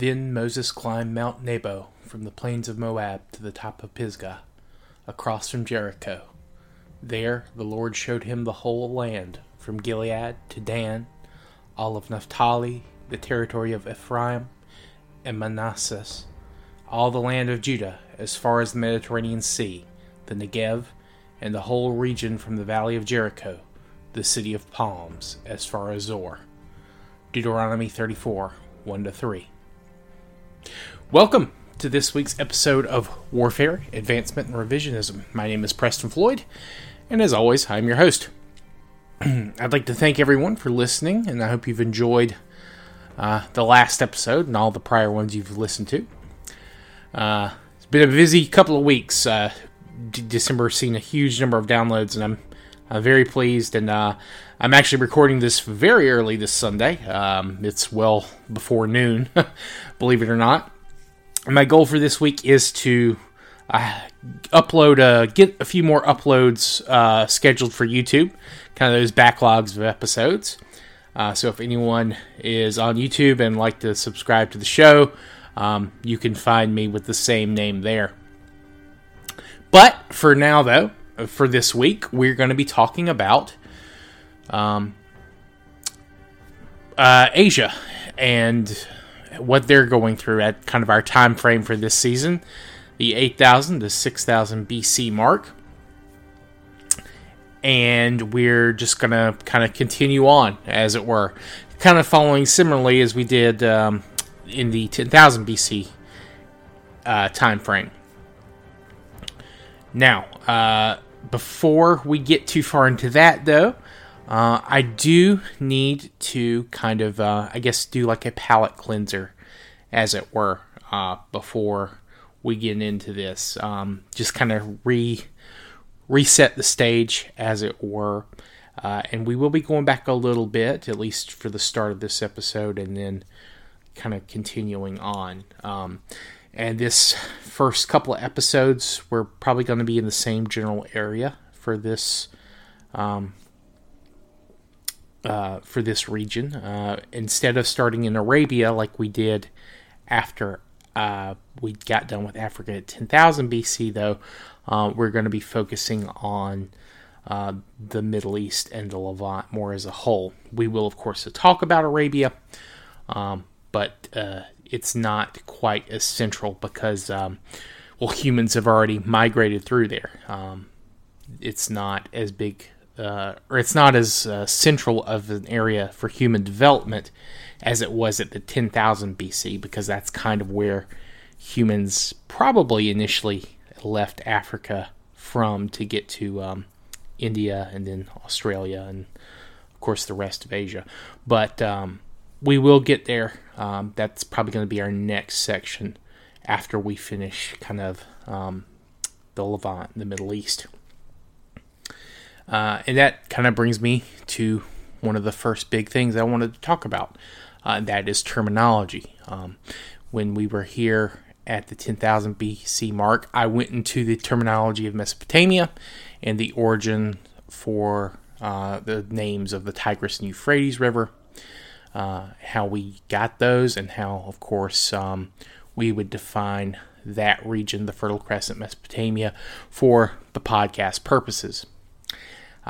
Then Moses climbed Mount Nebo from the plains of Moab to the top of Pisgah, across from Jericho. There the Lord showed him the whole land, from Gilead to Dan, all of Naphtali, the territory of Ephraim and Manasseh, all the land of Judah, as far as the Mediterranean Sea, the Negev, and the whole region from the valley of Jericho, the city of palms, as far as Zoar. Deuteronomy 34 1 to 3. Welcome to this week's episode of Warfare, Advancement, and Revisionism. My name is Preston Floyd, and as always, I'm your host. I'd like to thank everyone for listening, and I hope you've enjoyed uh, the last episode and all the prior ones you've listened to. Uh, it's been a busy couple of weeks. Uh, D- December seen a huge number of downloads, and I'm I'm very pleased. And uh, I'm actually recording this very early this Sunday. Um, it's well before noon, believe it or not. My goal for this week is to uh, upload, uh, get a few more uploads uh, scheduled for YouTube, kind of those backlogs of episodes. Uh, so if anyone is on YouTube and like to subscribe to the show, um, you can find me with the same name there. But for now, though, for this week, we're going to be talking about um, uh, Asia and what they're going through at kind of our time frame for this season, the 8,000 to 6,000 BC mark. And we're just going to kind of continue on, as it were, kind of following similarly as we did um, in the 10,000 BC uh, time frame. Now, uh, before we get too far into that, though, uh, I do need to kind of, uh, I guess, do like a palate cleanser, as it were, uh, before we get into this. Um, just kind of re reset the stage, as it were. Uh, and we will be going back a little bit, at least for the start of this episode, and then kind of continuing on. Um, and this first couple of episodes, we're probably going to be in the same general area for this um, uh, for this region. Uh, instead of starting in Arabia like we did after uh, we got done with Africa at 10,000 BC, though, uh, we're going to be focusing on uh, the Middle East and the Levant more as a whole. We will, of course, talk about Arabia, um, but it's not quite as central because, um, well, humans have already migrated through there. Um, it's not as big, uh, or it's not as uh, central of an area for human development as it was at the 10,000 BC because that's kind of where humans probably initially left Africa from to get to um, India and then Australia and, of course, the rest of Asia. But um, we will get there. Um, that's probably going to be our next section after we finish kind of um, the Levant, the Middle East. Uh, and that kind of brings me to one of the first big things I wanted to talk about. Uh, that is terminology. Um, when we were here at the 10,000 BC mark, I went into the terminology of Mesopotamia and the origin for uh, the names of the Tigris and Euphrates River uh, how we got those, and how, of course, um, we would define that region, the Fertile Crescent, Mesopotamia, for the podcast purposes.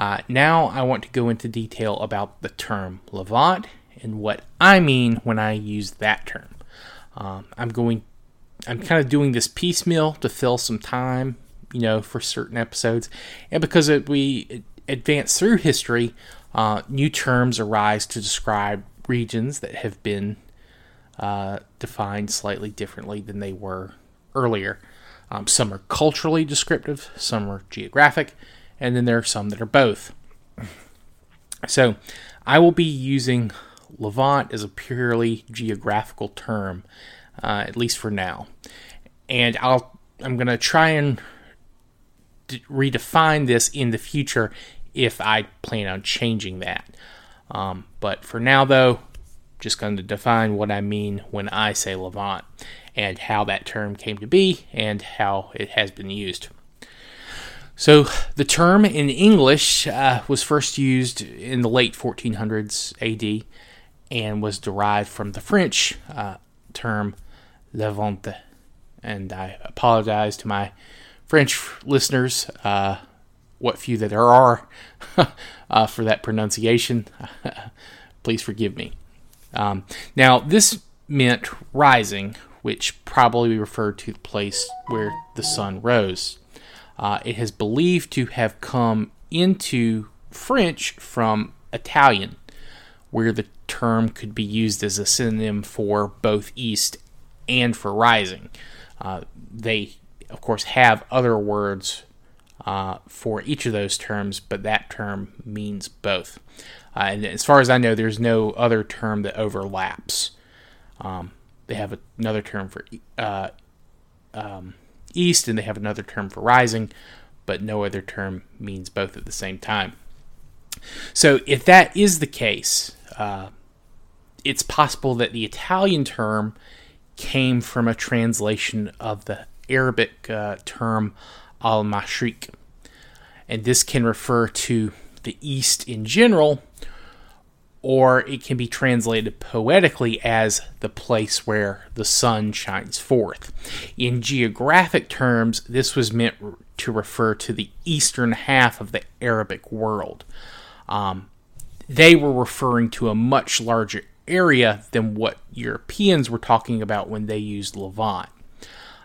Uh, now I want to go into detail about the term Levant and what I mean when I use that term. Um, I'm going, I'm kind of doing this piecemeal to fill some time, you know, for certain episodes, and because it, we advance through history, uh, new terms arise to describe regions that have been uh, defined slightly differently than they were earlier. Um, some are culturally descriptive, some are geographic, and then there are some that are both. So I will be using Levant as a purely geographical term, uh, at least for now. And I'll I'm going to try and d- redefine this in the future if I plan on changing that. Um, but for now, though, just going to define what I mean when I say Levant and how that term came to be and how it has been used. So, the term in English uh, was first used in the late 1400s AD and was derived from the French uh, term Levante. And I apologize to my French listeners, uh, what few that there are, uh, for that pronunciation. Please forgive me. Um, now, this meant rising, which probably referred to the place where the sun rose. Uh, it has believed to have come into French from Italian, where the term could be used as a synonym for both east and for rising. Uh, they, of course, have other words uh, for each of those terms, but that term means both. Uh, and as far as I know, there's no other term that overlaps. Um, they have another term for uh, um, east, and they have another term for rising, but no other term means both at the same time. So, if that is the case, uh, it's possible that the Italian term came from a translation of the Arabic uh, term al Mashriq. And this can refer to the East in general, or it can be translated poetically as the place where the sun shines forth. In geographic terms, this was meant to refer to the eastern half of the Arabic world. Um, they were referring to a much larger area than what Europeans were talking about when they used Levant.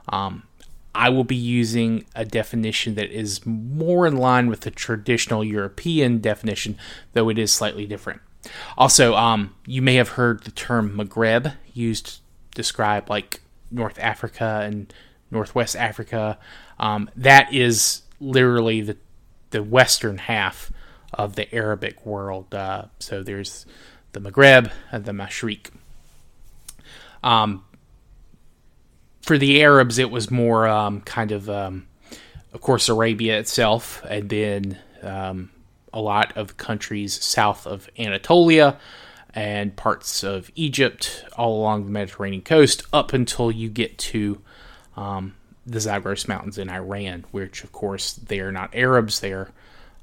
Um, I will be using a definition that is more in line with the traditional European definition, though it is slightly different. Also, um, you may have heard the term Maghreb used to describe like North Africa and Northwest Africa. Um, that is literally the the western half of the Arabic world. Uh, so there's the Maghreb and the Mashriq. Um, for the Arabs, it was more um, kind of, um, of course, Arabia itself, and then um, a lot of countries south of Anatolia and parts of Egypt, all along the Mediterranean coast, up until you get to um, the Zagros Mountains in Iran, which, of course, they are not Arabs; they are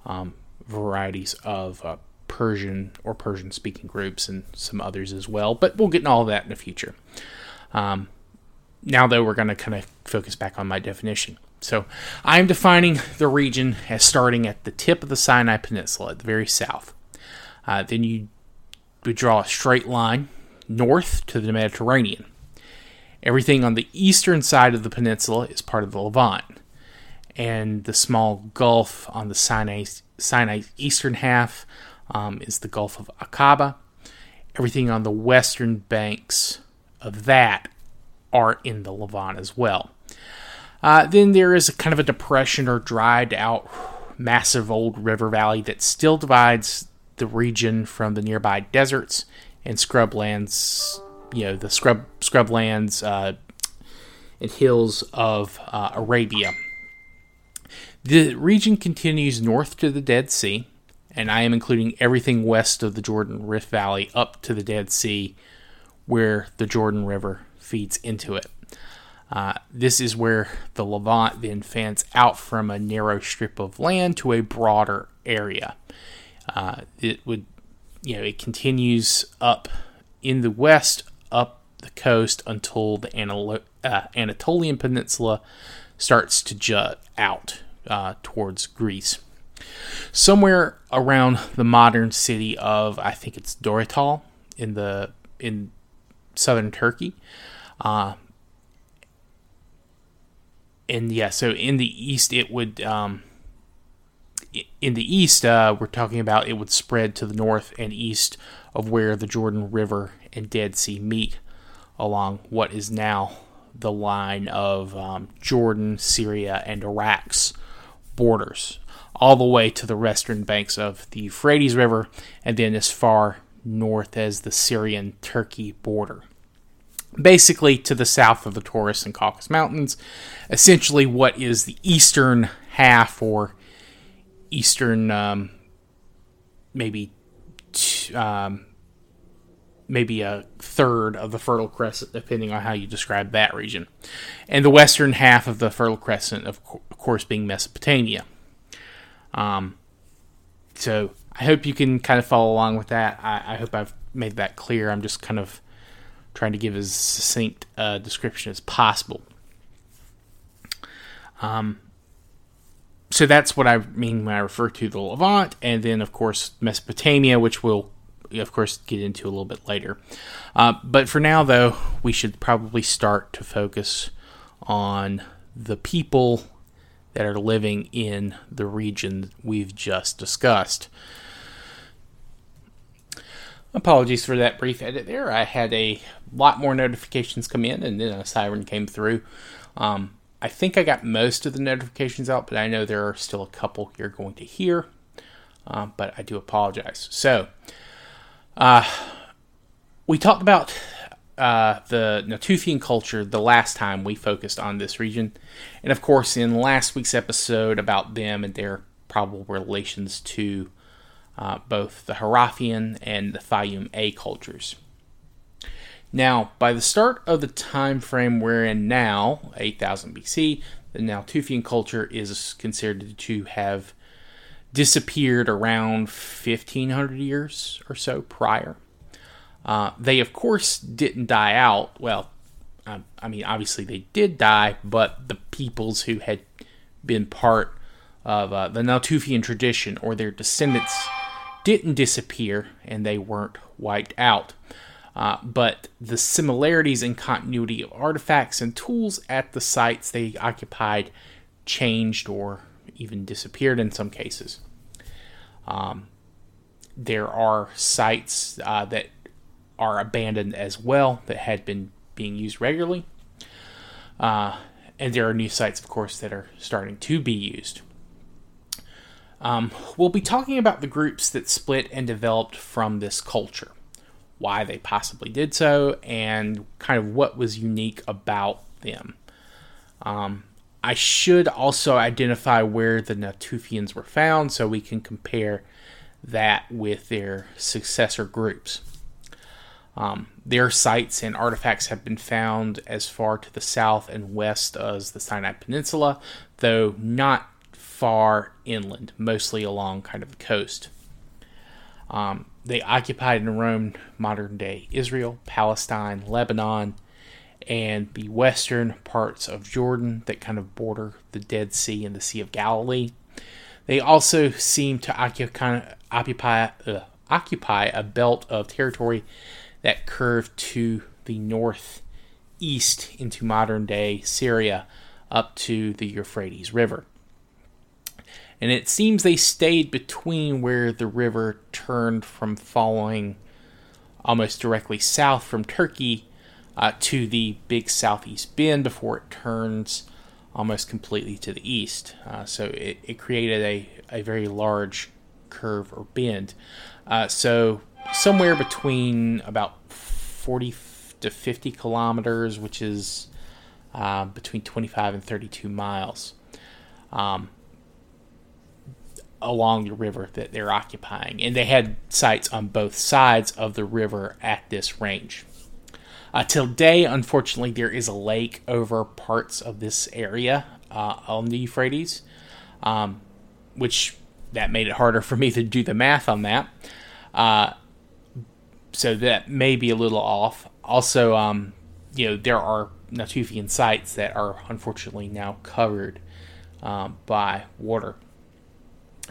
um, varieties of uh, Persian or Persian-speaking groups, and some others as well. But we'll get in all that in the future. Um, now, though, we're going to kind of focus back on my definition. So I'm defining the region as starting at the tip of the Sinai Peninsula at the very south. Uh, then you would draw a straight line north to the Mediterranean. Everything on the eastern side of the peninsula is part of the Levant, and the small gulf on the Sinai, Sinai eastern half um, is the Gulf of Aqaba. Everything on the western banks of that are in the Levant as well. Uh, then there is a kind of a depression or dried out massive old river valley that still divides the region from the nearby deserts and scrublands, you know, the scrub scrublands uh, and hills of uh, Arabia. The region continues north to the Dead Sea, and I am including everything west of the Jordan Rift Valley up to the Dead Sea, where the Jordan River feeds into it. Uh, this is where the Levant then fans out from a narrow strip of land to a broader area. Uh, it would, you know, it continues up in the west, up the coast until the uh, Anatolian Peninsula starts to jut out uh, towards Greece. Somewhere around the modern city of, I think it's Dorital in the in southern Turkey. Uh, and yeah, so in the east, it would. Um, in the east, uh, we're talking about it would spread to the north and east of where the Jordan River and Dead Sea meet along what is now the line of um, Jordan, Syria, and Iraq's borders, all the way to the western banks of the Euphrates River, and then as far north as the Syrian Turkey border basically to the south of the Taurus and Caucasus Mountains, essentially what is the eastern half or eastern, um, maybe, t- um, maybe a third of the Fertile Crescent, depending on how you describe that region, and the western half of the Fertile Crescent, of, co- of course, being Mesopotamia. Um, so I hope you can kind of follow along with that. I, I hope I've made that clear. I'm just kind of trying to give as succinct a description as possible. Um, so that's what I mean when I refer to the Levant, and then of course Mesopotamia, which we'll of course get into a little bit later. Uh, but for now, though, we should probably start to focus on the people that are living in the region we've just discussed. Apologies for that brief edit there. I had a lot more notifications come in, and then a siren came through. Um, I think I got most of the notifications out, but I know there are still a couple you're going to hear. Uh, but I do apologize. So, uh, we talked about uh, the Natufian culture the last time we focused on this region. And of course, in last week's episode about them and their probable relations to uh, both the Harifian and the Fayum A cultures. Now, by the start of the time frame we're in now, 8000 BC, the Natufian culture is considered to have disappeared around 1500 years or so prior. Uh, they, of course, didn't die out. Well, uh, I mean, obviously they did die, but the peoples who had been part of uh, the Natufian tradition or their descendants didn't disappear and they weren't wiped out. Uh, but the similarities and continuity of artifacts and tools at the sites they occupied changed or even disappeared in some cases. Um, there are sites uh, that are abandoned as well that had been being used regularly. Uh, and there are new sites, of course, that are starting to be used. Um, we'll be talking about the groups that split and developed from this culture why they possibly did so, and kind of what was unique about them. Um, I should also identify where the Natufians were found so we can compare that with their successor groups. Um, their sites and artifacts have been found as far to the south and west as the Sinai Peninsula, though not far inland, mostly along kind of the coast. Um, they occupied and roamed modern day Israel, Palestine, Lebanon, and the western parts of Jordan that kind of border the Dead Sea and the Sea of Galilee. They also seem to occupy, uh, occupy a belt of territory that curved to the northeast into modern day Syria up to the Euphrates River and it seems they stayed between where the river turned from following almost directly south from Turkey uh, to the big southeast bend before it turns almost completely to the east. Uh, so it, it, created a, a very large curve or bend. Uh, so somewhere between about 40 to 50 kilometers, which is uh, between 25 and 32 miles. Um, along the river that they're occupying. And they had sites on both sides of the river at this range. Uh, today, unfortunately, there is a lake over parts of this area uh, on the Euphrates, um, which that made it harder for me to do the math on that. Uh, so that may be a little off. Also, um, you know, there are Natufian sites that are unfortunately now covered um, by water.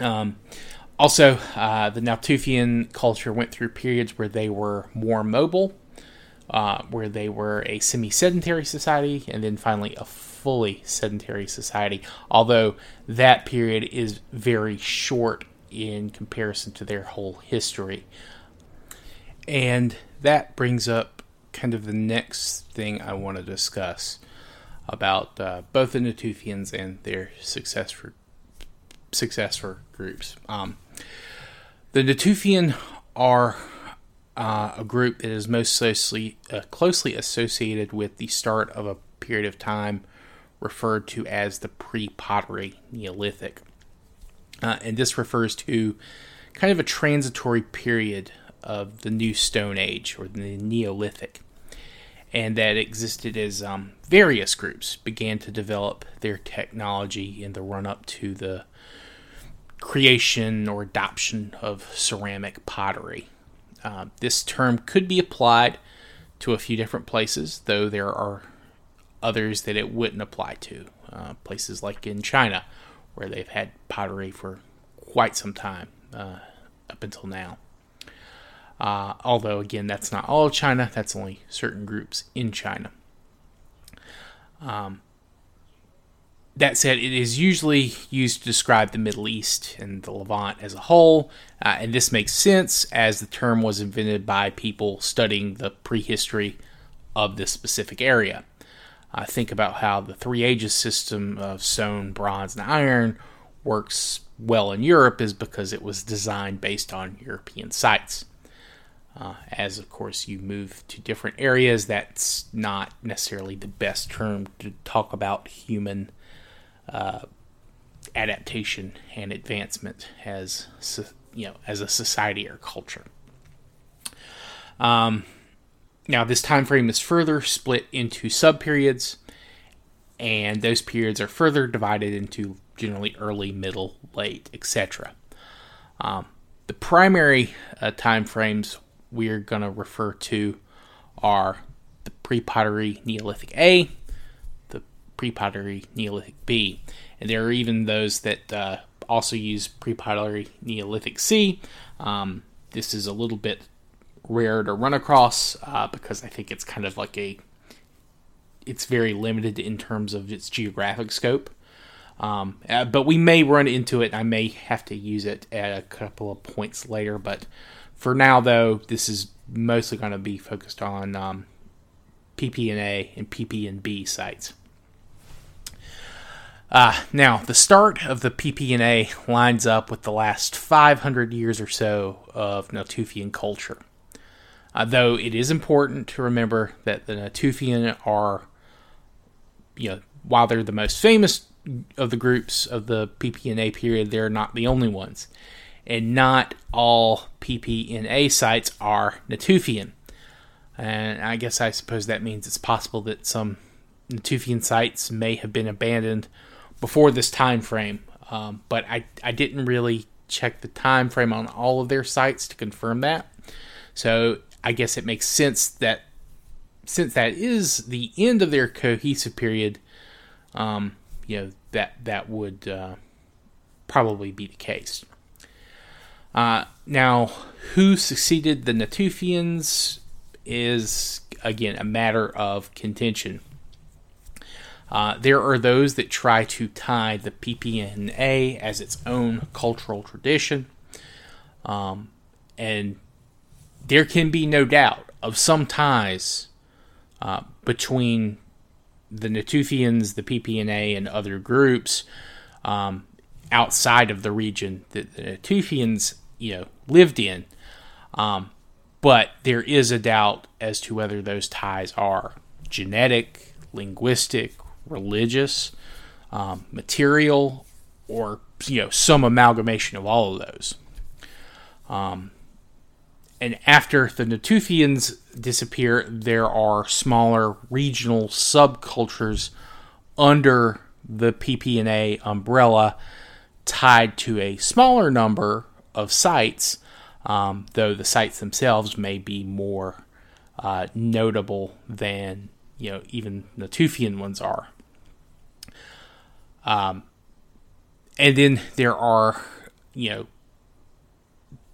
Um, also, uh, the Natufian culture went through periods where they were more mobile, uh, where they were a semi sedentary society, and then finally a fully sedentary society. Although that period is very short in comparison to their whole history. And that brings up kind of the next thing I want to discuss about uh, both the Natufians and their successor successor groups. Um, the Natufian are uh, a group that is most closely, uh, closely associated with the start of a period of time referred to as the pre pottery Neolithic. Uh, and this refers to kind of a transitory period of the New Stone Age or the Neolithic. And that existed as um, various groups began to develop their technology in the run up to the creation or adoption of ceramic pottery. Uh, this term could be applied to a few different places, though there are others that it wouldn't apply to. Uh, places like in China, where they've had pottery for quite some time uh, up until now. Uh, although, again, that's not all China, that's only certain groups in China. Um, that said, it is usually used to describe the Middle East and the Levant as a whole, uh, and this makes sense as the term was invented by people studying the prehistory of this specific area. Uh, think about how the Three Ages system of stone, bronze, and iron works well in Europe, is because it was designed based on European sites. Uh, as of course you move to different areas, that's not necessarily the best term to talk about human uh, adaptation and advancement as you know as a society or culture. Um, now this time frame is further split into subperiods, and those periods are further divided into generally early, middle, late, etc. Um, the primary uh, time frames we're going to refer to are the pre-pottery Neolithic A, pre-pottery Neolithic B, and there are even those that uh, also use pre-pottery Neolithic C. Um, this is a little bit rare to run across uh, because I think it's kind of like a it's very limited in terms of its geographic scope. Um, uh, but we may run into it. I may have to use it at a couple of points later. But for now, though, this is mostly going to be focused on um, PPNA and PPNB sites. Uh, now, the start of the PPNA lines up with the last 500 years or so of Natufian culture. Uh, though it is important to remember that the Natufian are, you know, while they're the most famous of the groups of the PPNA period, they're not the only ones. And not all PPNA sites are Natufian. And I guess I suppose that means it's possible that some Natufian sites may have been abandoned before this time frame. Um, but I, I didn't really check the time frame on all of their sites to confirm that. So I guess it makes sense that since that is the end of their cohesive period, um, you know that that would uh, probably be the case. Uh, now, who succeeded the Natufians is again a matter of contention. Uh, there are those that try to tie the PPNA as its own cultural tradition. Um, and there can be no doubt of some ties uh, between the Natufians, the PPNA, and other groups um, outside of the region that the Natufians, you know, lived in. Um, but there is a doubt as to whether those ties are genetic, linguistic, religious, um, material, or you know some amalgamation of all of those. Um, and after the Natufians disappear, there are smaller regional subcultures under the PPNA umbrella tied to a smaller number of sites, um, though the sites themselves may be more uh, notable than you know even Natufian ones are. Um, and then there are, you know,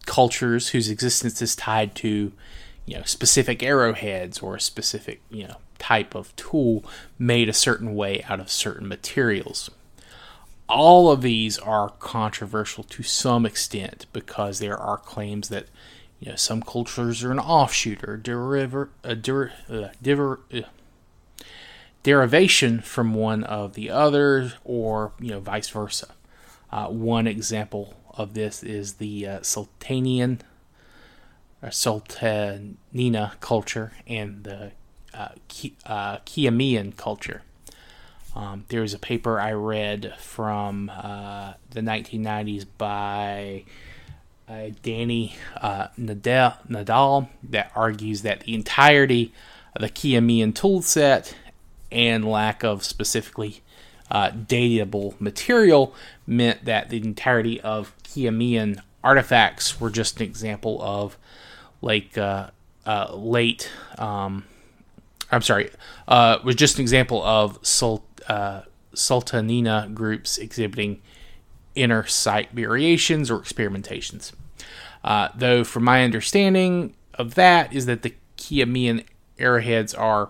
cultures whose existence is tied to, you know, specific arrowheads or a specific, you know, type of tool made a certain way out of certain materials. All of these are controversial to some extent because there are claims that you know some cultures are an offshoot or deriver, a der, uh, diver, uh, derivation from one of the other, or you know, vice versa. Uh, one example of this is the uh, Sultanian or Sultanina culture and the uh, uh, Khiamian culture. Um, there was a paper I read from uh, the 1990s by uh, Dani uh, Nadel, Nadal that argues that the entirety of the Khiamian toolset and lack of specifically uh, datable material meant that the entirety of Khiamian artifacts were just an example of like uh, uh, late um, I'm sorry, uh, was just an example of Sul- uh, Sultanina groups exhibiting inner site variations or experimentations. Uh, though, from my understanding of that, is that the Khiamian arrowheads are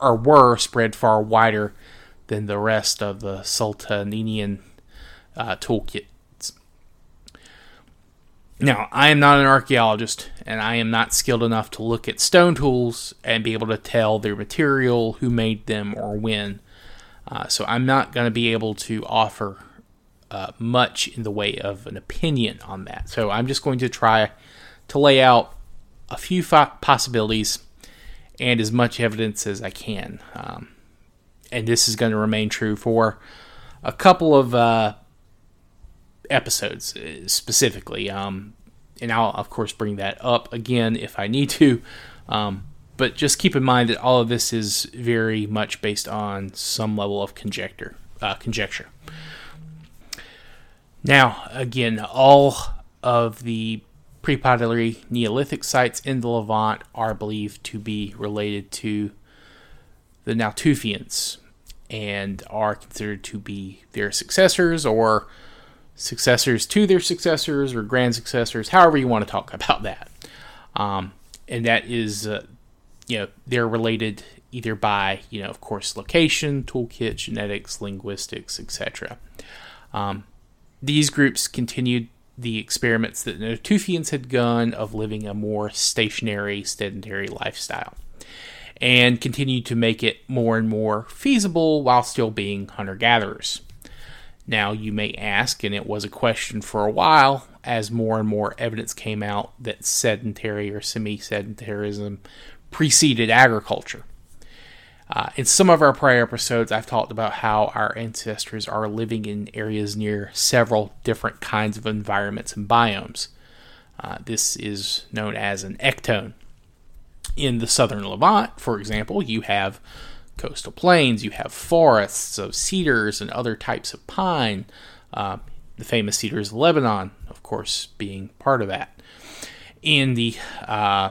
or were spread far wider than the rest of the Sultaninian uh, toolkits. Now, I am not an archaeologist, and I am not skilled enough to look at stone tools and be able to tell their material, who made them, or when. Uh, so I'm not going to be able to offer uh, much in the way of an opinion on that. So I'm just going to try to lay out a few possibilities and as much evidence as I can. Um, and this is going to remain true for a couple of uh, episodes uh, specifically. Um, and I'll, of course, bring that up again if I need to. Um, but just keep in mind that all of this is very much based on some level of conjecture. Uh, conjecture. Now, again, all of the pre-pottery Neolithic sites in the Levant are believed to be related to the Natufians and are considered to be their successors or successors to their successors or grand successors, however you want to talk about that. Um, and that is, uh, you know, they're related either by, you know, of course, location, toolkit, genetics, linguistics, etc. Um, these groups continued the experiments that the Natufians had done of living a more stationary, sedentary lifestyle and continued to make it more and more feasible while still being hunter gatherers. Now, you may ask, and it was a question for a while as more and more evidence came out that sedentary or semi sedentarism preceded agriculture. Uh, in some of our prior episodes, I've talked about how our ancestors are living in areas near several different kinds of environments and biomes. Uh, this is known as an ecotone. In the southern Levant, for example, you have coastal plains, you have forests of cedars and other types of pine, uh, the famous cedars of Lebanon, of course, being part of that. In the uh,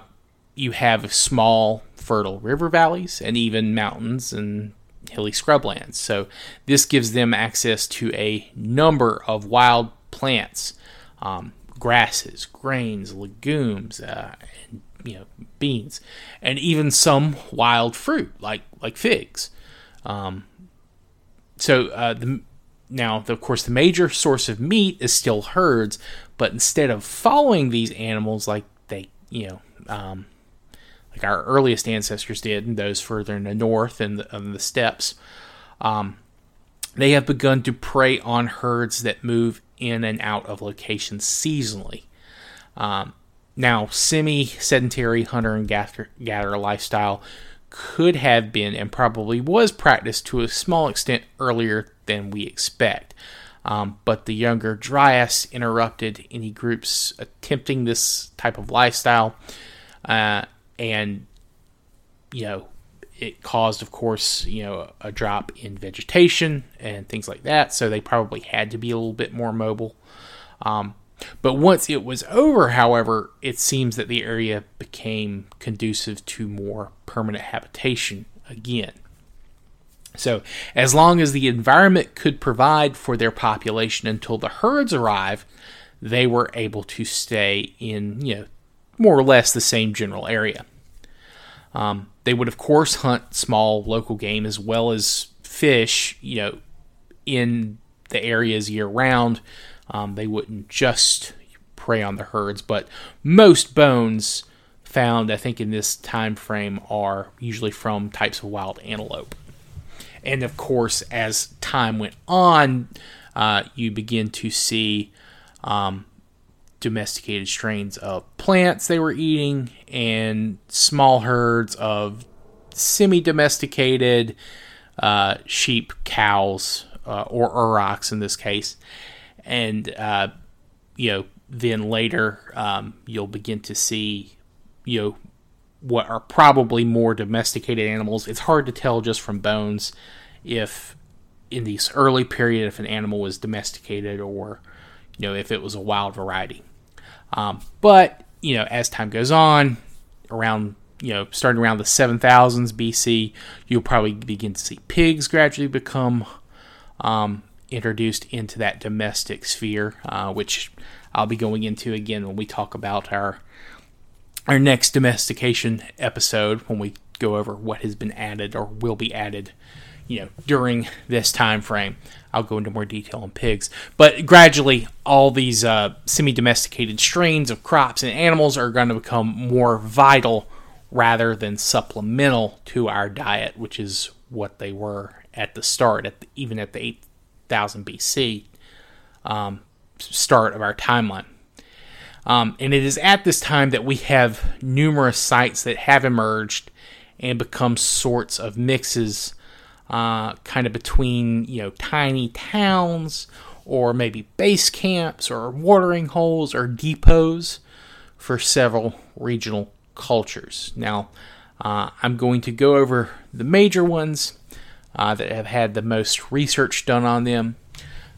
you have small fertile river valleys and even mountains and hilly scrublands. So this gives them access to a number of wild plants, um, grasses, grains, legumes, uh, and, you know, beans, and even some wild fruit like like figs. Um, so uh, the, now, of course, the major source of meat is still herds, but instead of following these animals like they, you know, um, like our earliest ancestors did, and those further in the north and the, the steppes. Um, they have begun to prey on herds that move in and out of locations seasonally. Um, now, semi sedentary hunter and gatherer lifestyle could have been and probably was practiced to a small extent earlier than we expect. Um, but the younger Dryas interrupted any groups attempting this type of lifestyle. Uh, and you know it caused of course you know a drop in vegetation and things like that. So they probably had to be a little bit more mobile. Um, but once it was over however it seems that the area became conducive to more permanent habitation again. So as long as the environment could provide for their population until the herds arrive they were able to stay in you know more or less the same general area. Um, they would, of course, hunt small local game as well as fish, you know, in the areas year round. Um, they wouldn't just prey on the herds, but most bones found, I think, in this time frame are usually from types of wild antelope. And of course, as time went on, uh, you begin to see um, domesticated strains of plants they were eating and small herds of semi domesticated uh, sheep, cows, uh, or aurochs in this case. And, uh, you know, then later um, you'll begin to see, you know, what are probably more domesticated animals. It's hard to tell just from bones if in this early period if an animal was domesticated or you know if it was a wild variety um, but you know, as time goes on, around you know, starting around the 7000s BC, you'll probably begin to see pigs gradually become um, introduced into that domestic sphere, uh, which I'll be going into again when we talk about our our next domestication episode when we go over what has been added or will be added you know during this time frame i'll go into more detail on pigs. But gradually all these uh, semi-domesticated strains of crops and animals are going to become more vital rather than supplemental to our diet which is what they were at the start at the, even at the 8000 bc um, start of our timeline. Um, and it is at this time that we have numerous sites that have emerged and become sorts of mixes, uh, kind of between you know tiny towns or maybe base camps or watering holes or depots for several regional cultures. Now, uh, I'm going to go over the major ones uh, that have had the most research done on them.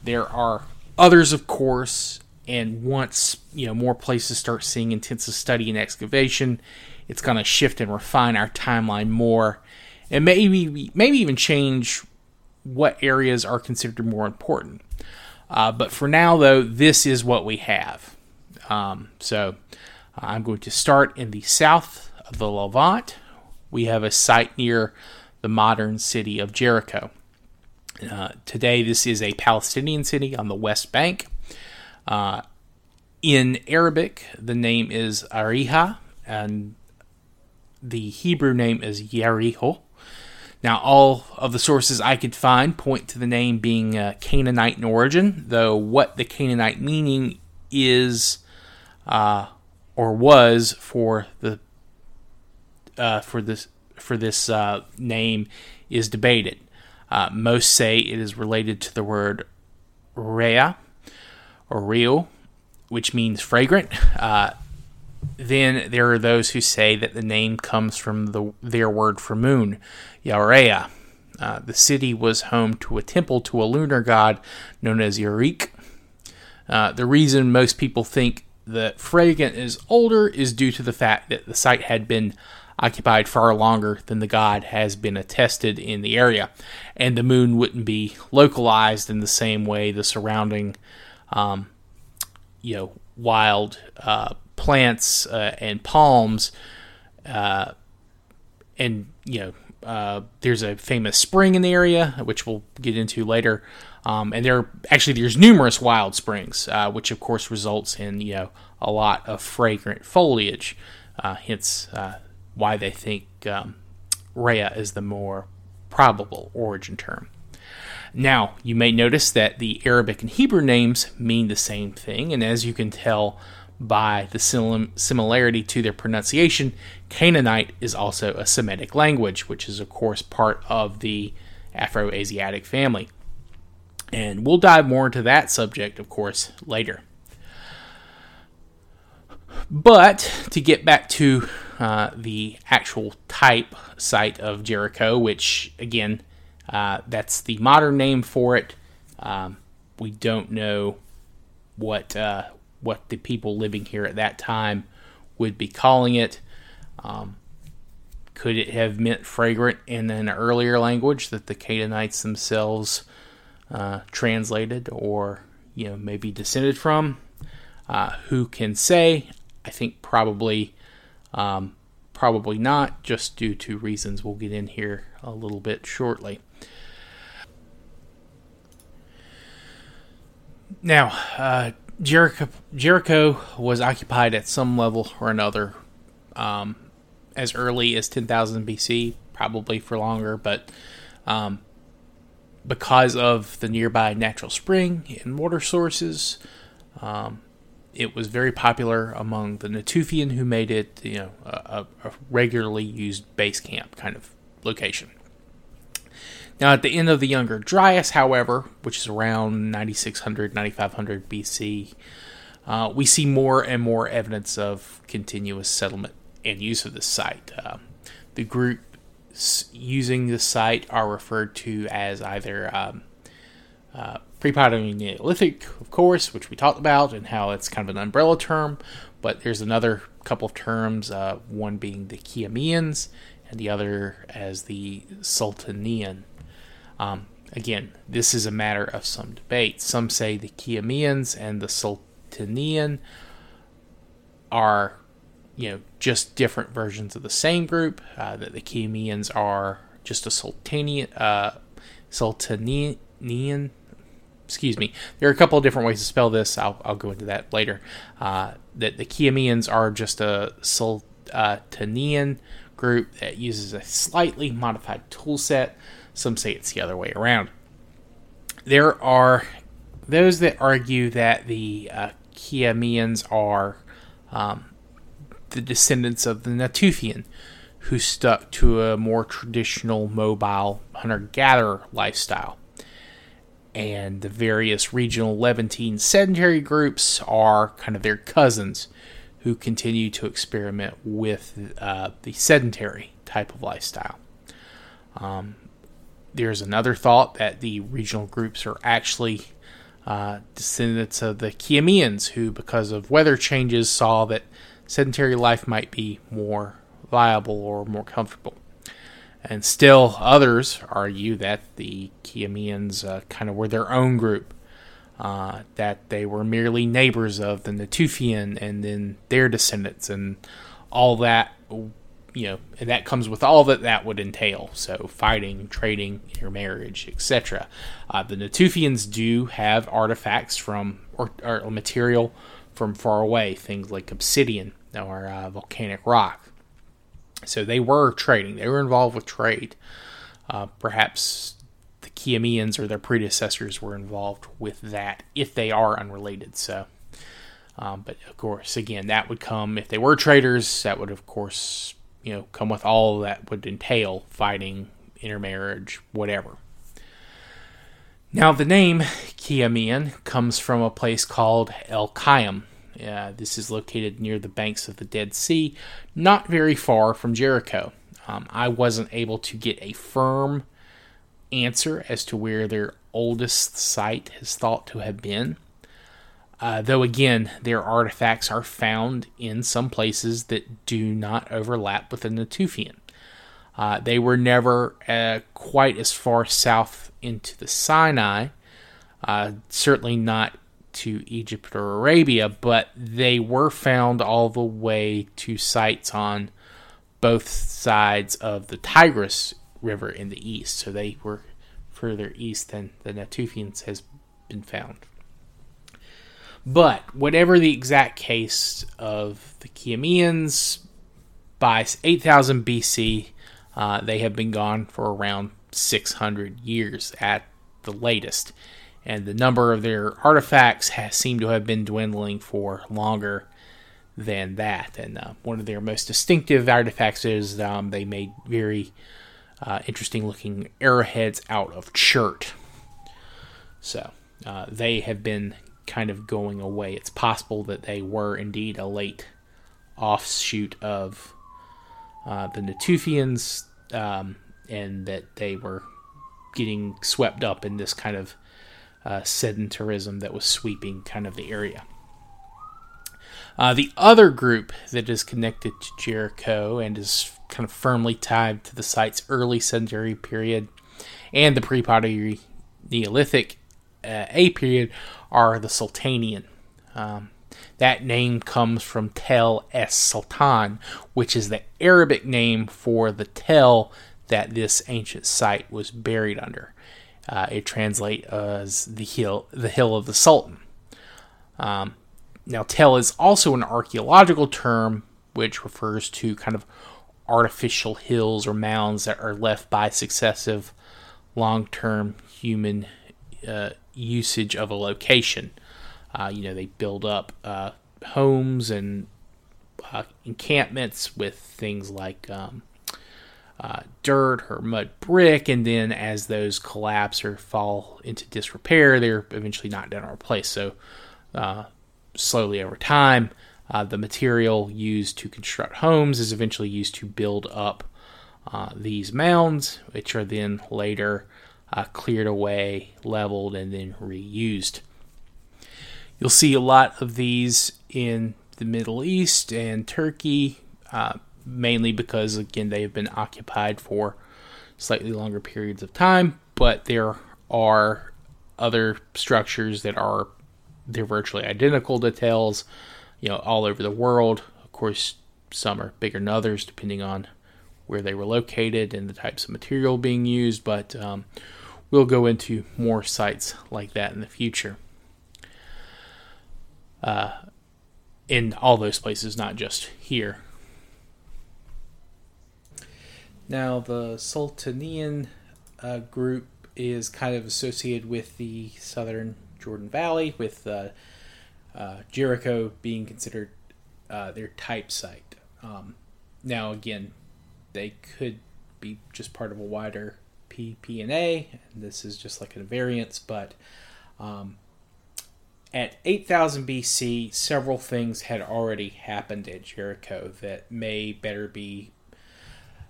There are others, of course, and once you know more places start seeing intensive study and excavation, it's going to shift and refine our timeline more, and maybe maybe even change what areas are considered more important. Uh, but for now, though, this is what we have. Um, so uh, I'm going to start in the south of the Levant. We have a site near the modern city of Jericho. Uh, today, this is a Palestinian city on the West Bank. Uh, in Arabic, the name is Ariha, and the Hebrew name is Yeriho. Now, all of the sources I could find point to the name being uh, Canaanite in origin, though what the Canaanite meaning is uh, or was for the uh, for this for this uh, name is debated. Uh, most say it is related to the word rea or real, which means fragrant. Then there are those who say that the name comes from the, their word for moon, Yarea. Uh, the city was home to a temple to a lunar god known as Yarik. Uh, the reason most people think that Fragrant is older is due to the fact that the site had been occupied far longer than the god has been attested in the area, and the moon wouldn't be localized in the same way the surrounding, um, you know, wild uh, plants uh, and palms, uh, and you know, uh, there's a famous spring in the area, which we'll get into later. Um, and there actually there's numerous wild springs, uh, which of course results in you know a lot of fragrant foliage. Uh, hence why they think um, Rhea is the more probable origin term. Now, you may notice that the Arabic and Hebrew names mean the same thing, and as you can tell by the similarity to their pronunciation, Canaanite is also a Semitic language, which is, of course, part of the Afro Asiatic family. And we'll dive more into that subject, of course, later. But to get back to uh, the actual type site of Jericho, which, again, uh, that's the modern name for it. Um, we don't know what uh, what the people living here at that time would be calling it. Um, could it have meant fragrant in an earlier language that the Canaanites themselves uh, translated or you know maybe descended from? Uh, who can say? I think probably um, probably not, just due to reasons we'll get in here a little bit shortly. Now, uh, Jericho, Jericho was occupied at some level or another um, as early as 10,000 BC, probably for longer, but um, because of the nearby natural spring and water sources, um, it was very popular among the Natufian, who made it, you know, a, a regularly used base camp kind of location. Now, at the end of the Younger Dryas, however, which is around 9600, 9500 BC, uh, we see more and more evidence of continuous settlement and use of the site. Uh, the groups using the site are referred to as either um, uh, pre-pottery Neolithic, of course, which we talked about, and how it's kind of an umbrella term, but there's another couple of terms, uh, one being the Khiamians and the other as the Sultanian. Um, again, this is a matter of some debate. Some say the Khiamians and the Sultanian are, you know, just different versions of the same group. Uh, that the Khiamians are just a Sultanian, uh, Sultanian. Excuse me. There are a couple of different ways to spell this. I'll, I'll go into that later. Uh, that the Khiamians are just a Sultanian group that uses a slightly modified tool set. Some say it's the other way around. There are those that argue that the uh, Khiamians are um, the descendants of the Natufian, who stuck to a more traditional mobile hunter gatherer lifestyle. And the various regional Levantine sedentary groups are kind of their cousins who continue to experiment with uh, the sedentary type of lifestyle. Um, there's another thought that the regional groups are actually uh, descendants of the Khiamians, who, because of weather changes, saw that sedentary life might be more viable or more comfortable. And still, others argue that the Khiamians uh, kind of were their own group, uh, that they were merely neighbors of the Natufian and then their descendants, and all that, you know, and that comes with all that that would entail. So, fighting, trading, intermarriage, etc. Uh, the Natufians do have artifacts from, or, or material from far away, things like obsidian or uh, volcanic rock. So they were trading, they were involved with trade. Uh, perhaps the Khiamians or their predecessors were involved with that if they are unrelated. So, um, but of course, again, that would come if they were traders. That would, of course, you know, come with all that would entail fighting, intermarriage, whatever. Now, the name Khiamian comes from a place called El Khiam. Uh, this is located near the banks of the Dead Sea, not very far from Jericho. Um, I wasn't able to get a firm answer as to where their oldest site is thought to have been. Uh, though again, their artifacts are found in some places that do not overlap with the Natufian. Uh, they were never uh, quite as far south into the Sinai, uh, certainly not to Egypt or Arabia, but they were found all the way to sites on both sides of the Tigris River in the east. So they were further east than the Natufians has been found. But whatever the exact case of the Khiamians, by 8000 BC, uh, they have been gone for around 600 years at the latest. And the number of their artifacts has seemed to have been dwindling for longer than that. And uh, one of their most distinctive artifacts is um, they made very uh, interesting looking arrowheads out of chert. So uh, they have been kind of going away. It's possible that they were indeed a late offshoot of uh, the Natufians um, and that they were getting swept up in this kind of uh, sedentarism that was sweeping kind of the area. Uh, the other group that is connected to Jericho and is kind of firmly tied to the site's early sedentary period and the pre pottery Neolithic uh, A period are the Sultanian. Um, that name comes from Tel es Sultan, which is the Arabic name for the tell that this ancient site was buried under. Uh, it translates as the hill, the hill of the Sultan. Um, now, tell is also an archaeological term which refers to kind of artificial hills or mounds that are left by successive long-term human uh, usage of a location. Uh, you know, they build up uh, homes and uh, encampments with things like um, uh, dirt or mud brick, and then as those collapse or fall into disrepair, they're eventually knocked down or replaced. So, uh, slowly over time, uh, the material used to construct homes is eventually used to build up these mounds, which are then later uh, cleared away, leveled, and then reused. You'll see a lot of these in the Middle East and Turkey, uh, mainly because, again, they have been occupied for slightly longer periods of time, but there are other structures that are they're virtually identical to Tell's, you know, all over the world. Of course, some are bigger than others depending on where they were located and the types of material being used, but um, we'll go into more sites like that in the future. Uh, in all those places, not just here. Now, the Sultanian uh, group is kind of associated with the southern Jordan Valley, with uh, uh, Jericho being considered uh, their type site. Um, now, again, they could be just part of a wider PPNA, and A. And this is just like a variance, but um, at 8000 BC, several things had already happened at Jericho that may better be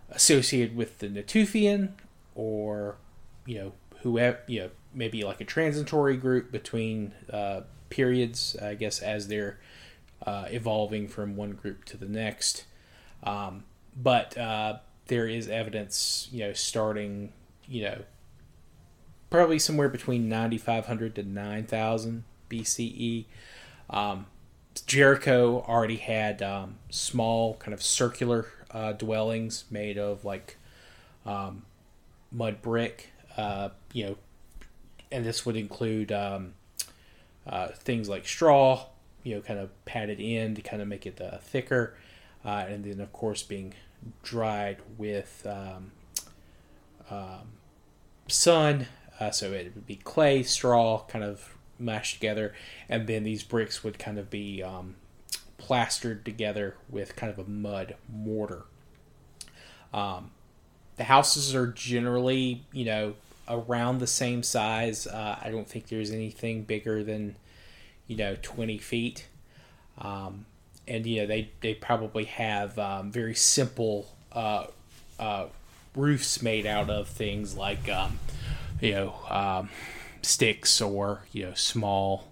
associated with the Natufian or, you know, whoever, you know, maybe like a transitory group between uh, periods, I guess, as they're uh, evolving from one group to the next. Um, but uh, there is evidence, you know, starting, you know, probably somewhere between 9,500 to 9,000 BCE. Um, Jericho already had um, small, kind of circular uh, dwellings made of like um, mud brick, uh, you know, and this would include um, uh, things like straw, you know, kind of padded in to kind of make it uh, thicker, uh, and then of course being dried with um, um, sun. Uh, so it would be clay, straw, kind of mashed together, and then these bricks would kind of be um, plastered together with kind of a mud mortar. Um, the houses are generally, you know, around the same size. Uh, I don't think there's anything bigger than, you know, 20 feet. Um, and, you know, they, they probably have um, very simple uh, uh, roofs made out of things like, um, you know, um, sticks or, you know, small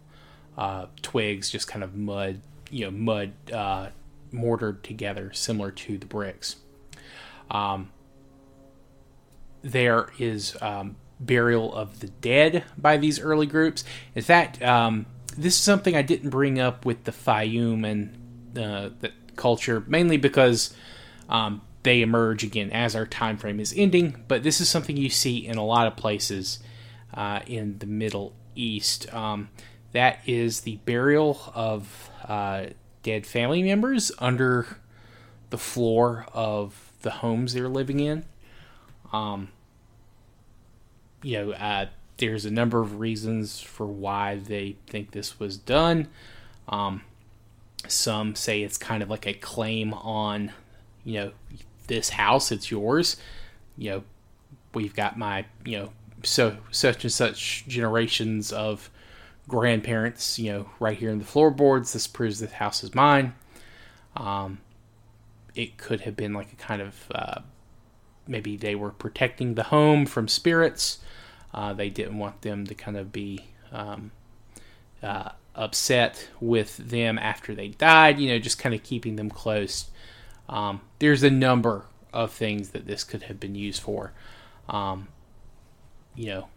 uh, twigs, just kind of mud, you know, mud uh, mortared together, similar to the bricks. Um, there is um, burial of the dead by these early groups. In fact, um, this is something I didn't bring up with the Fayum and uh, the culture, mainly because um, they emerge again as our time frame is ending. But this is something you see in a lot of places uh, in the Middle East. Um, that is the burial of uh, dead family members under the floor of the homes they're living in. Um, you know, uh, there's a number of reasons for why they think this was done. Um, some say it's kind of like a claim on, you know, this house, it's yours. You know, we've got my, you know, so such and such generations of grandparents, you know, right here in the floorboards. This proves this house is mine. Um, it could have been like a kind of uh, maybe they were protecting the home from spirits. Uh, they didn't want them to kind of be um, uh, upset with them after they died, you know, just kind of keeping them close. Um, there's a number of things that this could have been used for. Um, you know,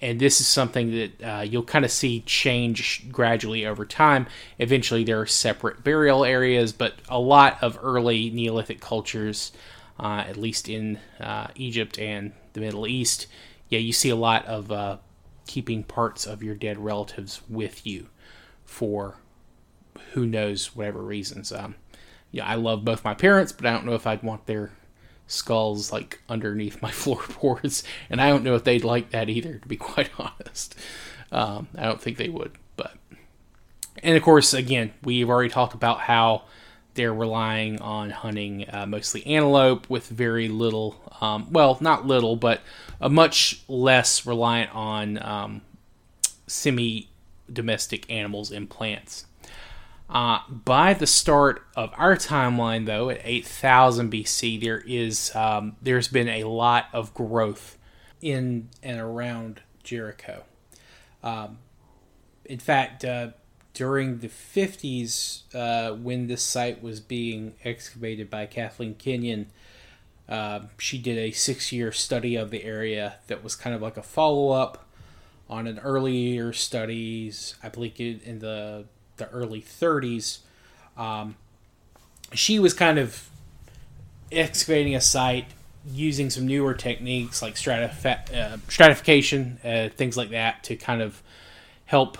and this is something that uh, you'll kind of see change gradually over time. Eventually, there are separate burial areas, but a lot of early Neolithic cultures, uh, at least in uh, Egypt and the Middle East, yeah, you see a lot of uh, keeping parts of your dead relatives with you for who knows whatever reasons. Um, yeah, I love both my parents, but I don't know if I'd want their skulls like underneath my floorboards, and I don't know if they'd like that either. To be quite honest, um, I don't think they would. But and of course, again, we've already talked about how they're relying on hunting uh, mostly antelope with very little, um, well, not little, but a much less reliant on um, semi domestic animals and plants. Uh, by the start of our timeline, though, at 8000 BC, there is um, there's been a lot of growth in and around Jericho. Um, in fact, uh, during the 50s, uh, when this site was being excavated by Kathleen Kenyon, uh, she did a six year study of the area that was kind of like a follow up on an earlier studies, I believe in the, the early 30s. Um, she was kind of excavating a site using some newer techniques like uh, stratification, uh, things like that, to kind of help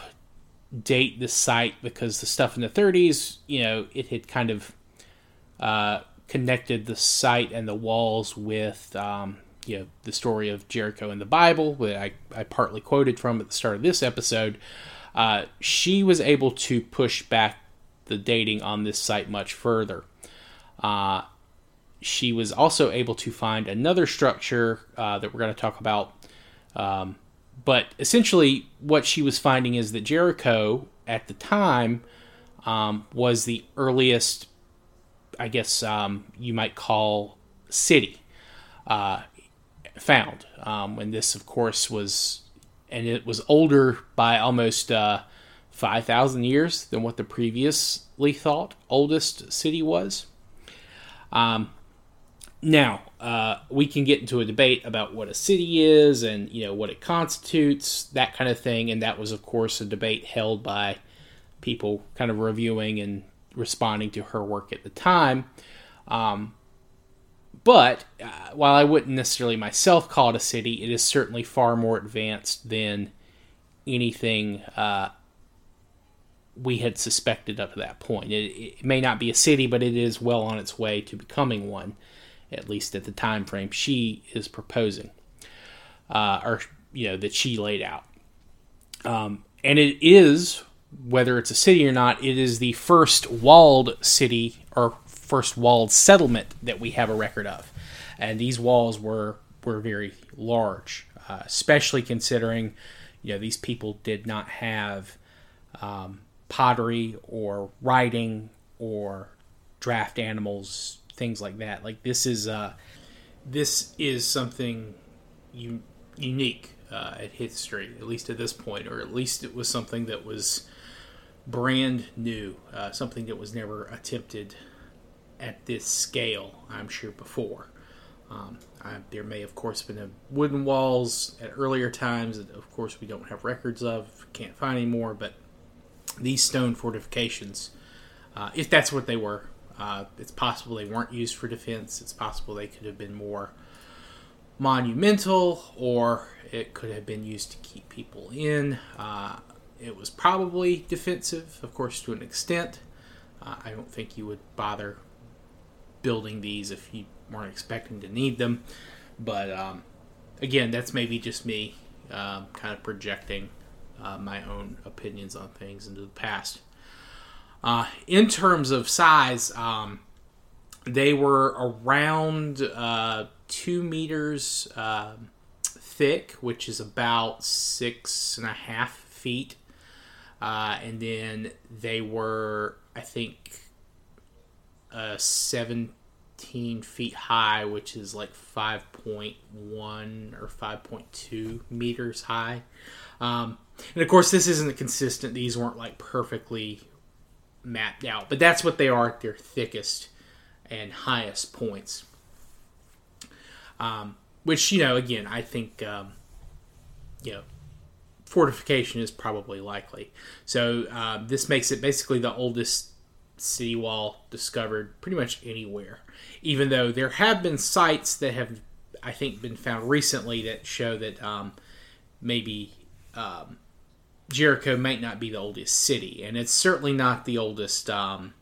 date the site because the stuff in the 30s, you know, it had kind of uh, connected the site and the walls with, um, you know, the story of Jericho in the Bible, that I, I partly quoted from at the start of this episode. Uh, she was able to push back the dating on this site much further. Uh, she was also able to find another structure uh, that we're going to talk about. Um, but essentially, what she was finding is that Jericho at the time um, was the earliest, I guess um, you might call, city uh, found. Um, and this, of course, was, and it was older by almost uh, 5,000 years than what the previously thought oldest city was. Um, now, uh, we can get into a debate about what a city is and you know what it constitutes, that kind of thing. And that was, of course, a debate held by people kind of reviewing and responding to her work at the time. Um, but uh, while I wouldn't necessarily myself call it a city, it is certainly far more advanced than anything uh, we had suspected up to that point. It, it, may not be a city, but it is well on its way to becoming one at least at the time frame she is proposing, uh, or you know that she laid out. Um, and it is whether it's a city or not, it is the first walled city or first walled settlement that we have a record of, and these walls were were very large, uh, especially considering you know these people did not have um, pottery or writing or draft animals things like that. Like this is uh, this is something u- unique uh, at history, at least at this point, or at least it was something that was brand new, uh, something that was never attempted at this scale. I'm sure before. Um, I, there may, of course, have been wooden walls at earlier times that, of course, we don't have records of, can't find anymore. But these stone fortifications, uh, if that's what they were, uh, it's possible they weren't used for defense. It's possible they could have been more monumental, or it could have been used to keep people in. Uh, it was probably defensive, of course, to an extent. Uh, I don't think you would bother building these if you weren't expecting to need them. But um, again, that's maybe just me um, kind of projecting uh, my own opinions on things into the past. Uh, in terms of size, um, they were around uh, two meters uh, thick, which is about six and a half feet. Uh, and then they were, I think, uh, 17 feet high, which is like 5.1 or 5.2 meters high. Um, and of course, this isn't consistent. These weren't like perfectly mapped out. But that's what they are at their thickest and highest points. Um, which, you know, again, I think, um, you know, fortification is probably likely. So uh, this makes it basically the oldest city wall discovered pretty much anywhere. Even though there have been sites that have, I think, been found recently that show that um, maybe um, Jericho might not be the oldest city, and it's certainly not the oldest um,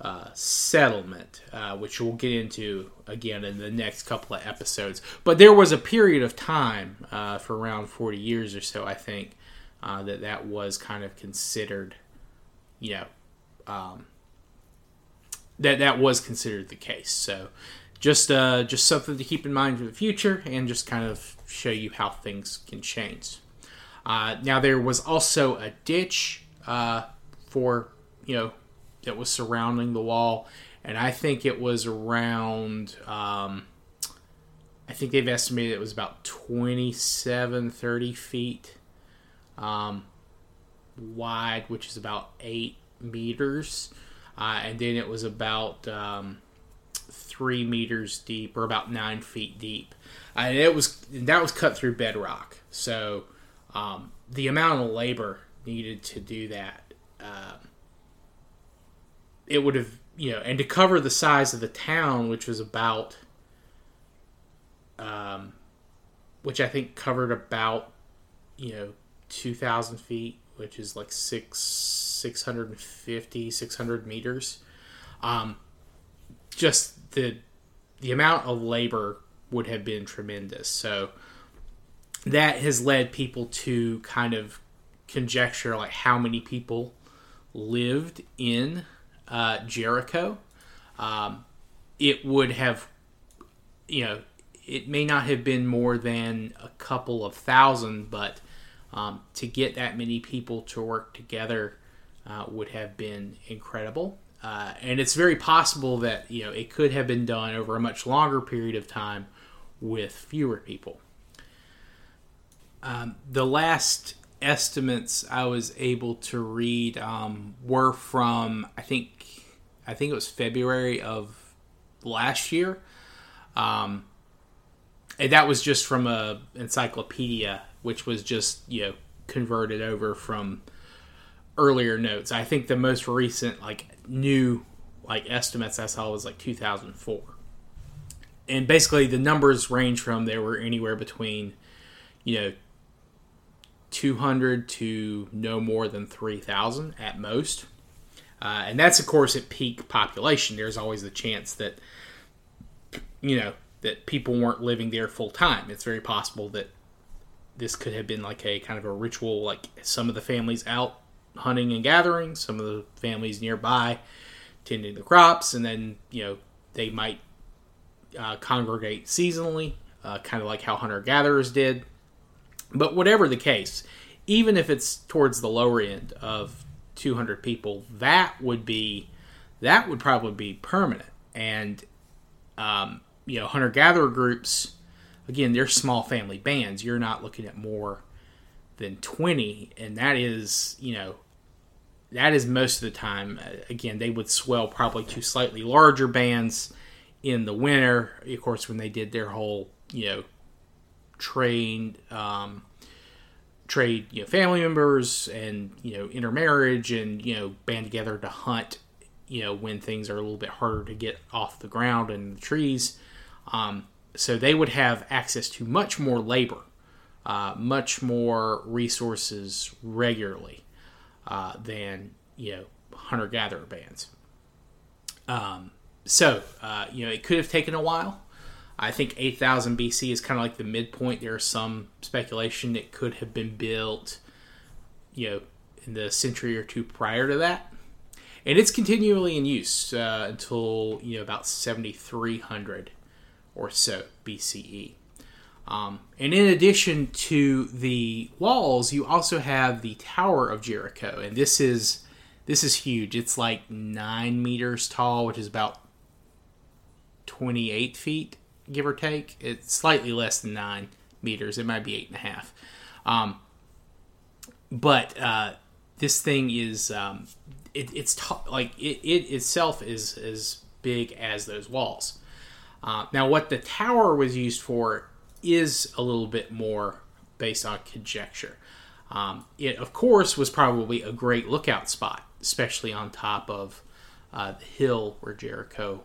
uh, settlement, uh, which we'll get into again in the next couple of episodes. But there was a period of time uh, for around 40 years or so, I think, uh, that that was kind of considered, you know, um, that that was considered the case. So just uh, just something to keep in mind for the future, and just kind of show you how things can change. Uh, now there was also a ditch uh, for you know that was surrounding the wall, and I think it was around. Um, I think they've estimated it was about 27, 30 feet. Um, wide, which is about eight meters, uh, and then it was about um, three meters deep, or about nine feet deep, and it was that was cut through bedrock. So um, the amount of labor needed to do that, uh, it would have you know, and to cover the size of the town, which was about, um, which I think covered about, you know, two thousand feet, which is like six 650 600 meters um, just the the amount of labor would have been tremendous so that has led people to kind of conjecture like how many people lived in uh, Jericho. Um, it would have, you know, it may not have been more than a couple of thousand, but um, to get that many people to work together uh, would have been incredible. Uh, and it's very possible that you know it could have been done over a much longer period of time with fewer people. Um, the last estimates I was able to read um, were from I think I think it was February of last year, um, and that was just from a encyclopedia, which was just you know converted over from earlier notes. I think the most recent like new like estimates I saw was like 2004. And basically the numbers range from there were anywhere between you know 200 to no more than 3,000 at most. Uh, and that's of course at peak population. There's always the chance that you know that people weren't living there full time. It's very possible that this could have been like a kind of a ritual, like some of the families out hunting and gathering, some of the families nearby tending the crops, and then you know they might uh, congregate seasonally, uh, kind of like how hunter gatherers did. But whatever the case, even if it's towards the lower end of 200 people, that would be that would probably be permanent. And um, you know, hunter gatherer groups, again, they're small family bands. You're not looking at more than 20 and that is you know that is most of the time uh, again they would swell probably to slightly larger bands in the winter of course when they did their whole you know trade um, trade you know family members and you know intermarriage and you know band together to hunt you know when things are a little bit harder to get off the ground and the trees um, so they would have access to much more labor uh, much more resources regularly uh, than you know hunter gatherer bands. Um, so uh, you know it could have taken a while. I think 8000 BC is kind of like the midpoint. There is some speculation it could have been built, you know, in the century or two prior to that, and it's continually in use uh, until you know about 7300 or so BCE. Um, and in addition to the walls, you also have the Tower of Jericho, and this is this is huge. It's like nine meters tall, which is about twenty eight feet, give or take. It's slightly less than nine meters. It might be eight and a half. Um, but uh, this thing is um, it, it's t- like it, it itself is as big as those walls. Uh, now, what the tower was used for is a little bit more based on conjecture. Um, it, of course, was probably a great lookout spot, especially on top of uh, the hill where Jericho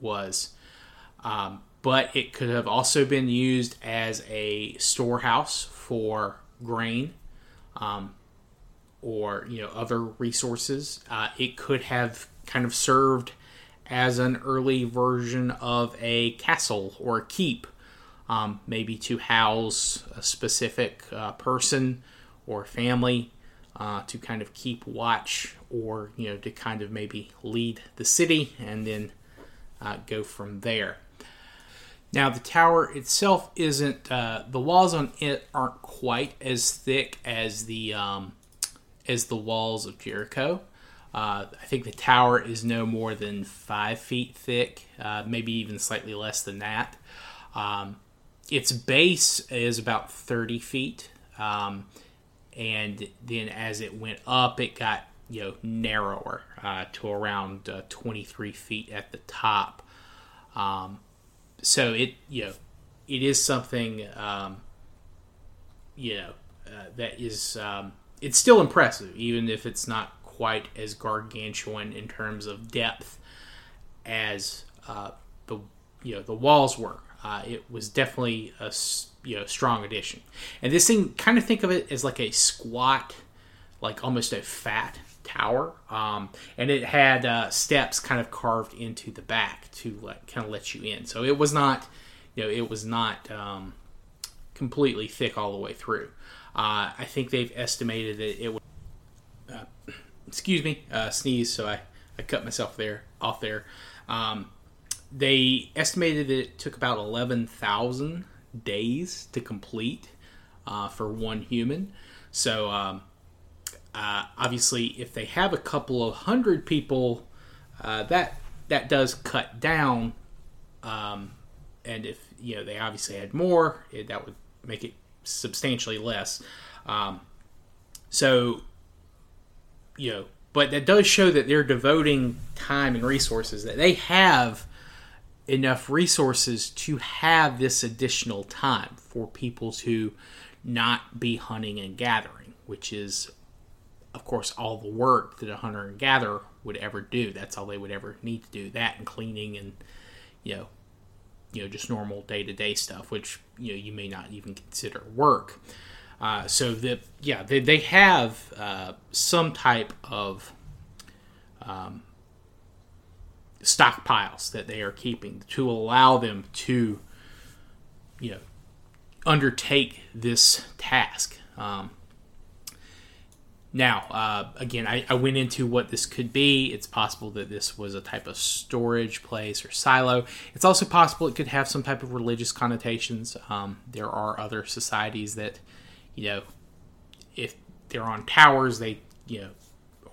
was. Um, but it could have also been used as a storehouse for grain um, or you know other resources. Uh, it could have kind of served as an early version of a castle or a keep um, maybe to house a specific uh, person or family uh, to kind of keep watch or you know to kind of maybe lead the city and then uh, go from there. Now the tower itself isn't uh, the walls on it aren't quite as thick as the um, as the walls of jericho uh, I think the tower is no more than five feet thick, uh, maybe even slightly less than that. Um, its base is about 30 feet. Um, and then as it went up, it got you know narrower uh, to around uh, 23 feet at the top. Um, so it you know it is something um, you know uh, that is um, it's still impressive, even if it's not quite as gargantuan in terms of depth as uh, the you know the walls were. Uh, it was definitely a you know strong addition. And this thing, kind of think of it as like a squat, like almost a fat tower, um, and it had uh, steps kind of carved into the back to like kind of let you in. So it was not, you know, it was not um, completely thick all the way through. Uh, I think they've estimated that it would. Excuse me, uh, sneeze. So I, I cut myself there off there. Um, they estimated that it took about eleven thousand days to complete uh, for one human. So um, uh, obviously, if they have a couple of hundred people, uh, that that does cut down. Um, and if you know they obviously had more, it, that would make it substantially less. Um, so you know, but that does show that they're devoting time and resources that they have enough resources to have this additional time for people to not be hunting and gathering, which is, of course, all the work that a hunter and gatherer would ever do. That's all they would ever need to do. That and cleaning and, you know, you know, just normal day to day stuff, which you know you may not even consider work. Uh, so that yeah, they, they have uh, some type of um, stockpiles that they are keeping to allow them to, you know, undertake this task. Um, now, uh, again, I, I, went into what this could be. It's possible that this was a type of storage place or silo. It's also possible it could have some type of religious connotations. Um, there are other societies that, you know, if they're on towers, they, you know,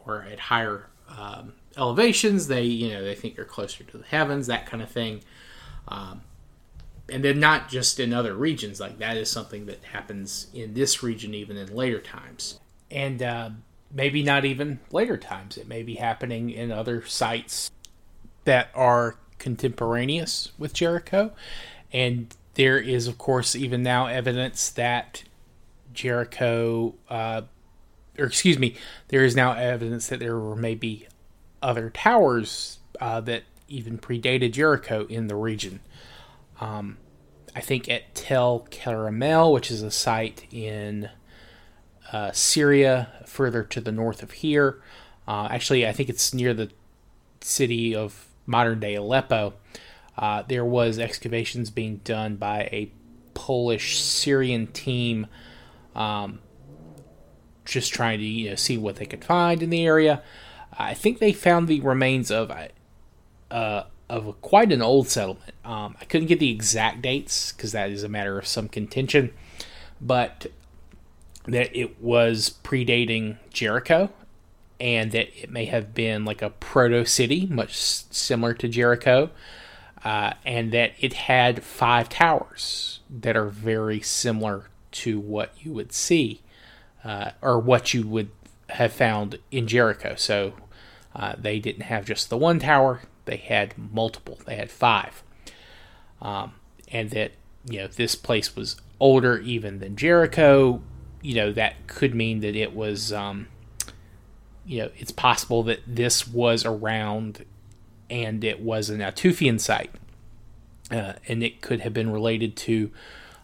or at higher um, elevations. They, you know, they think you're closer to the heavens, that kind of thing. Um, and then not just in other regions. Like that is something that happens in this region even in later times, and uh, maybe not even later times. It may be happening in other sites that are contemporaneous with Jericho, and there is, of course, even now evidence that Jericho. Uh, or excuse me, there is now evidence that there were maybe other towers uh, that even predated Jericho in the region. Um, I think at Tel Qaramel, which is a site in uh, Syria, further to the north of here. Uh, actually, I think it's near the city of modern day Aleppo. Uh, there was excavations being done by a Polish Syrian team, um, just trying to you know, see what they could find in the area. I think they found the remains of uh, of a, quite an old settlement. Um, I couldn't get the exact dates because that is a matter of some contention, but that it was predating Jericho, and that it may have been like a proto city, much similar to Jericho, uh, and that it had five towers that are very similar to what you would see, uh, or what you would have found in Jericho. So uh, they didn't have just the one tower; they had multiple. They had five, um, and that you know this place was older even than Jericho. You know that could mean that it was. Um, you know, it's possible that this was around, and it was a Natufian site, uh, and it could have been related to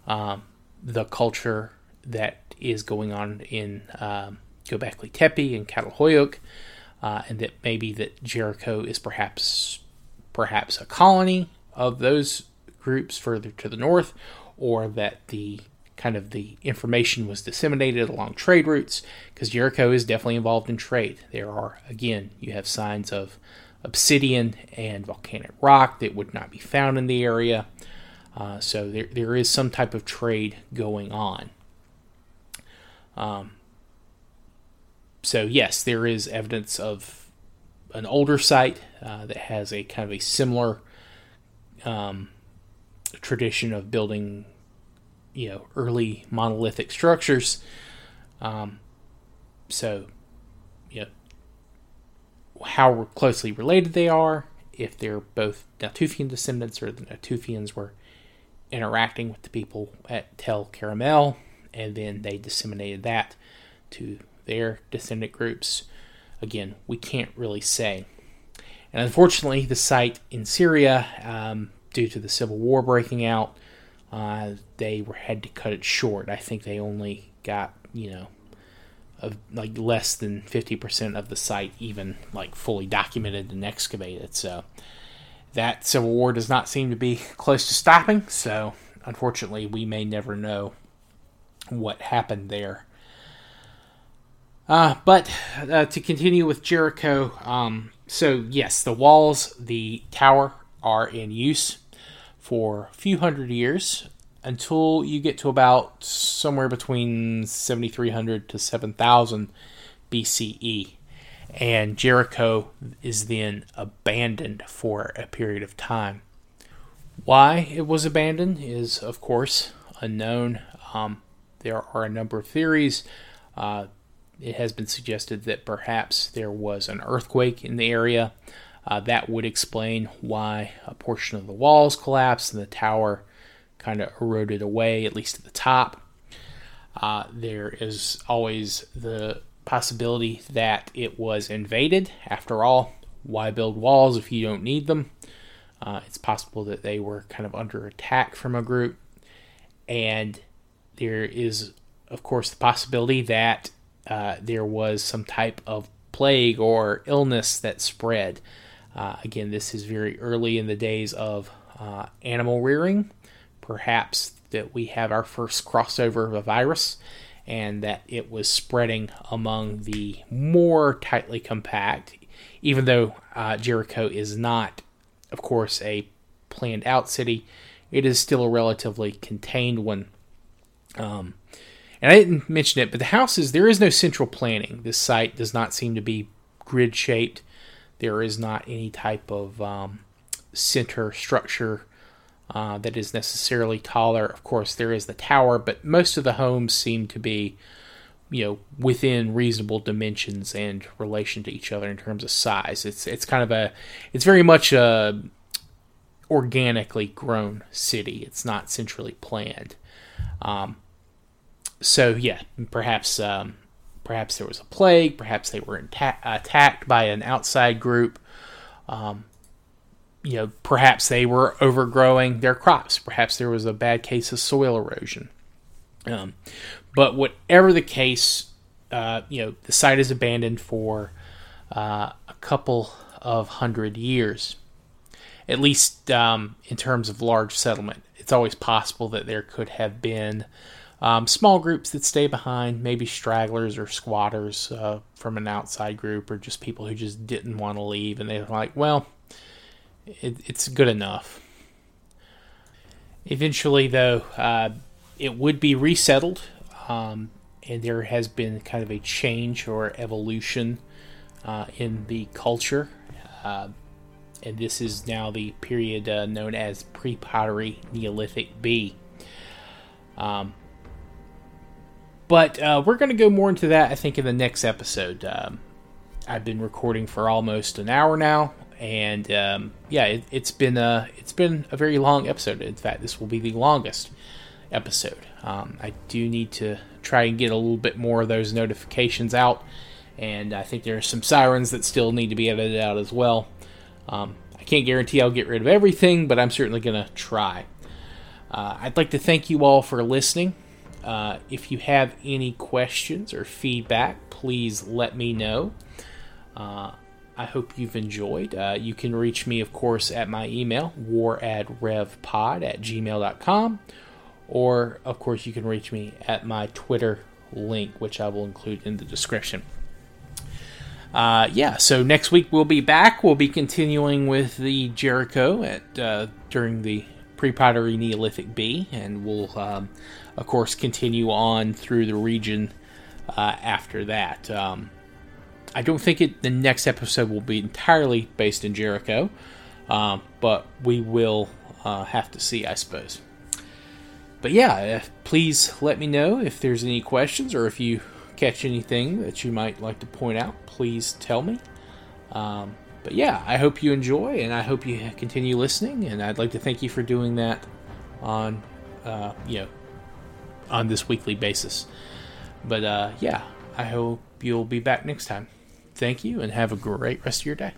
um, the culture that is going on in um, Göbekli Tepe and Çatalhöyük, uh, and that maybe that Jericho is perhaps perhaps a colony of those groups further to the north, or that the kind of the information was disseminated along trade routes because Jericho is definitely involved in trade. There are again, you have signs of obsidian and volcanic rock that would not be found in the area. Uh, so there, there is some type of trade going on. Um, so yes, there is evidence of an older site uh, that has a kind of a similar um, tradition of building, you know, early monolithic structures. Um, so, you know, how closely related they are, if they're both Natufian descendants or the Natufians were interacting with the people at Tel Qaramel, and then they disseminated that to their descendant groups. Again, we can't really say. And unfortunately, the site in Syria, um, due to the civil war breaking out, uh, they were had to cut it short. I think they only got you know, of like less than fifty percent of the site even like fully documented and excavated. So that civil war does not seem to be close to stopping. So unfortunately, we may never know what happened there. Uh, but uh, to continue with Jericho, um, so yes, the walls, the tower are in use for a few hundred years until you get to about somewhere between 7300 to 7000 BCE. And Jericho is then abandoned for a period of time. Why it was abandoned is, of course, unknown. Um, there are a number of theories. Uh, it has been suggested that perhaps there was an earthquake in the area. Uh, that would explain why a portion of the walls collapsed and the tower kind of eroded away, at least at the top. Uh, there is always the possibility that it was invaded. After all, why build walls if you don't need them? Uh, it's possible that they were kind of under attack from a group. And there is, of course, the possibility that uh, there was some type of plague or illness that spread. Uh, again, this is very early in the days of uh, animal rearing. Perhaps that we have our first crossover of a virus and that it was spreading among the more tightly compact, even though uh, Jericho is not, of course, a planned out city, it is still a relatively contained one. Um, and I didn't mention it, but the houses, there is no central planning. This site does not seem to be grid shaped. There is not any type of um, center structure uh, that is necessarily taller. Of course, there is the tower, but most of the homes seem to be, you know, within reasonable dimensions and relation to each other in terms of size. It's it's kind of a, it's very much a organically grown city. It's not centrally planned. Um, so yeah, perhaps um, perhaps there was a plague. Perhaps they were attacked by an outside group. Um, you know, perhaps they were overgrowing their crops. Perhaps there was a bad case of soil erosion. Um, but whatever the case, uh, you know, the site is abandoned for uh, a couple of hundred years, at least um, in terms of large settlement. It's always possible that there could have been um, small groups that stay behind, maybe stragglers or squatters uh, from an outside group, or just people who just didn't want to leave, and they're like, well, it, it's good enough. Eventually, though, uh, it would be resettled, um, and there has been kind of a change or evolution uh, in the culture. Uh, and this is now the period uh, known as pre pottery Neolithic B. Um, but uh, we're going to go more into that, I think, in the next episode. Um, I've been recording for almost an hour now, and um, yeah, it, has been a it's been a very long episode. In fact, this will be the longest episode. Um, I do need to try and get a little bit more of those notifications out, and I think there are some sirens that still need to be edited out as well. Um, I can't guarantee I'll get rid of everything, but I'm certainly going to try. Uh, I'd like to thank you all for listening. Uh, if you have any questions or feedback, please let me know. Uh, I hope you've enjoyed. Uh, you can reach me, of course, at my email, waradrevpod at gmail.com. Or, of course, you can reach me at my Twitter link, which I will include in the description. Uh, yeah, so next week we'll be back. We'll be continuing with the Jericho at uh, during the pre-pottery Neolithic B, and we'll um, of course, continue on through the region uh, after that. Um, I don't think it, the next episode will be entirely based in Jericho, um, but we will uh, have to see, I suppose. But yeah, uh, please let me know if there's any questions or if you catch anything that you might like to point out, please tell me. Um, but yeah, I hope you enjoy, and I hope you continue listening. And I'd like to thank you for doing that on, uh, you know, on this weekly basis. But uh, yeah, I hope you'll be back next time. Thank you, and have a great rest of your day.